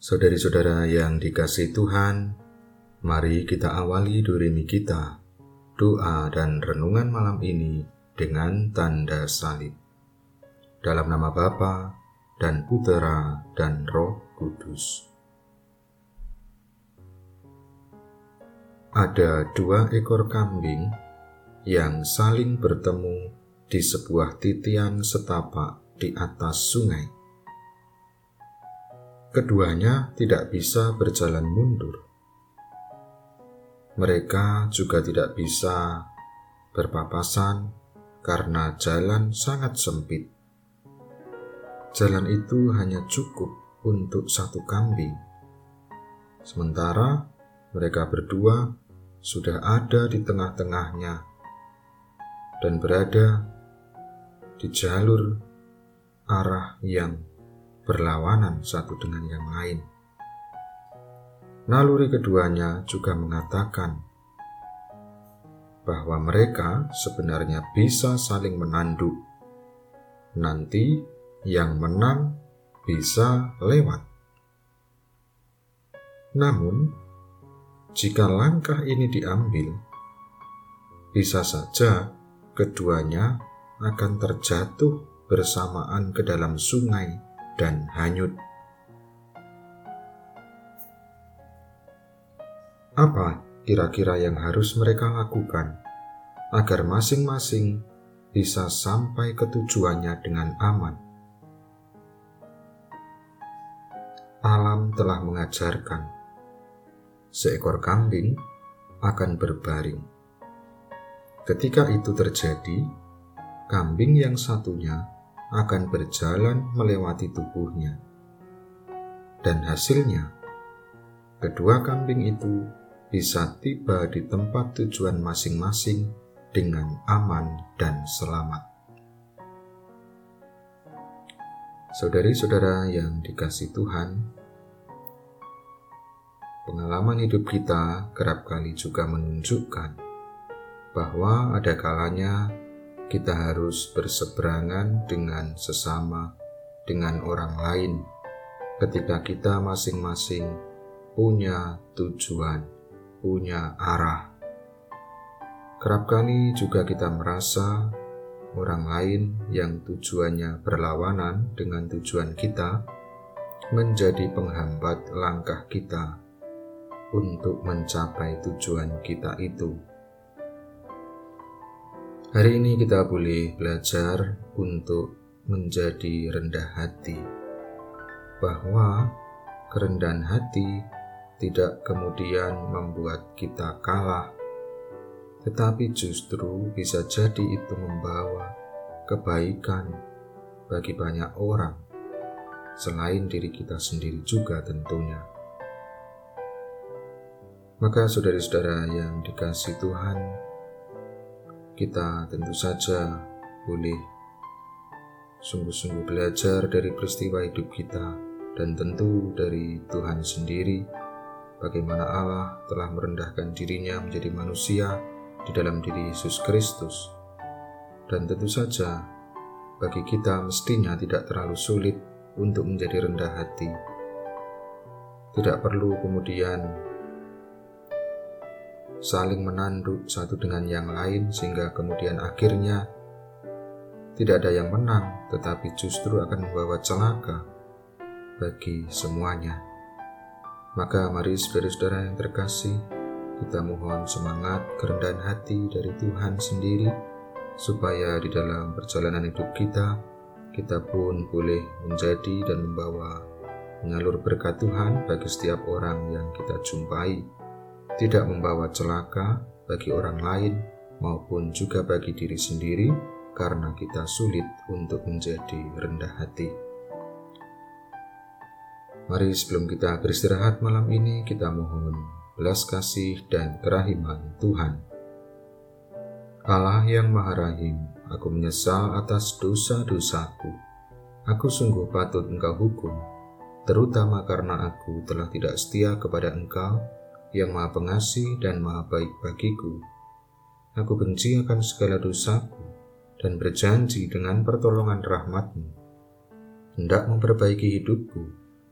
Saudari-saudara yang dikasih Tuhan, mari kita awali durimi kita, doa dan renungan malam ini dengan tanda salib. Dalam nama Bapa dan Putera dan Roh Kudus. Ada dua ekor kambing yang saling bertemu di sebuah titian setapak di atas sungai keduanya tidak bisa berjalan mundur. Mereka juga tidak bisa berpapasan karena jalan sangat sempit. Jalan itu hanya cukup untuk satu kambing. Sementara mereka berdua sudah ada di tengah-tengahnya dan berada di jalur arah yang berlawanan satu dengan yang lain. Naluri keduanya juga mengatakan bahwa mereka sebenarnya bisa saling menanduk. Nanti yang menang bisa lewat. Namun, jika langkah ini diambil, bisa saja keduanya akan terjatuh bersamaan ke dalam sungai dan hanyut. Apa kira-kira yang harus mereka lakukan agar masing-masing bisa sampai ke tujuannya dengan aman? Alam telah mengajarkan seekor kambing akan berbaring. Ketika itu terjadi, kambing yang satunya akan berjalan melewati tubuhnya. Dan hasilnya, kedua kambing itu bisa tiba di tempat tujuan masing-masing dengan aman dan selamat. Saudari-saudara yang dikasih Tuhan, pengalaman hidup kita kerap kali juga menunjukkan bahwa ada kalanya kita harus berseberangan dengan sesama, dengan orang lain, ketika kita masing-masing punya tujuan, punya arah. Kerap kali juga kita merasa orang lain yang tujuannya berlawanan dengan tujuan kita menjadi penghambat langkah kita untuk mencapai tujuan kita itu. Hari ini kita boleh belajar untuk menjadi rendah hati, bahwa kerendahan hati tidak kemudian membuat kita kalah, tetapi justru bisa jadi itu membawa kebaikan bagi banyak orang, selain diri kita sendiri juga tentunya. Maka, saudara-saudara yang dikasih Tuhan, kita tentu saja boleh sungguh-sungguh belajar dari peristiwa hidup kita dan tentu dari Tuhan sendiri bagaimana Allah telah merendahkan dirinya menjadi manusia di dalam diri Yesus Kristus. Dan tentu saja bagi kita mestinya tidak terlalu sulit untuk menjadi rendah hati. Tidak perlu kemudian saling menanduk satu dengan yang lain, sehingga kemudian akhirnya tidak ada yang menang, tetapi justru akan membawa celaka bagi semuanya. Maka, mari saudara-saudara yang terkasih, kita mohon semangat kerendahan hati dari Tuhan sendiri, supaya di dalam perjalanan hidup kita, kita pun boleh menjadi dan membawa menyalur berkat Tuhan bagi setiap orang yang kita jumpai tidak membawa celaka bagi orang lain maupun juga bagi diri sendiri karena kita sulit untuk menjadi rendah hati. Mari sebelum kita beristirahat malam ini kita mohon belas kasih dan kerahiman Tuhan. Allah yang Maha Rahim, aku menyesal atas dosa-dosaku. Aku sungguh patut engkau hukum, terutama karena aku telah tidak setia kepada engkau yang maha pengasih dan maha baik bagiku. Aku benci akan segala dosaku dan berjanji dengan pertolongan rahmatmu, hendak memperbaiki hidupku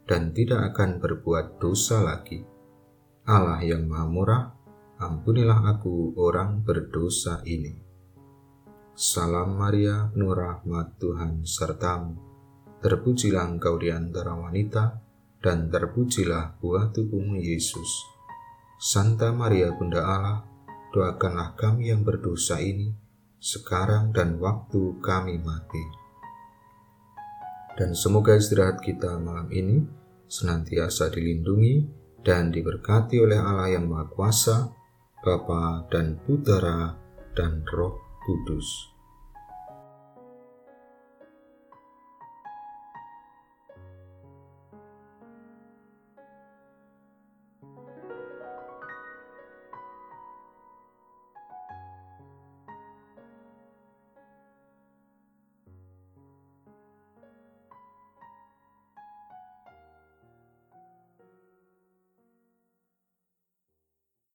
dan tidak akan berbuat dosa lagi. Allah yang Maha Murah, ampunilah aku orang berdosa ini. Salam Maria, penuh rahmat Tuhan sertamu. Terpujilah engkau di antara wanita, dan terpujilah buah tubuhmu Yesus. Santa Maria Bunda Allah, doakanlah kami yang berdosa ini, sekarang dan waktu kami mati. Dan semoga istirahat kita malam ini senantiasa dilindungi dan diberkati oleh Allah yang Maha Kuasa, Bapa dan Putera dan Roh Kudus.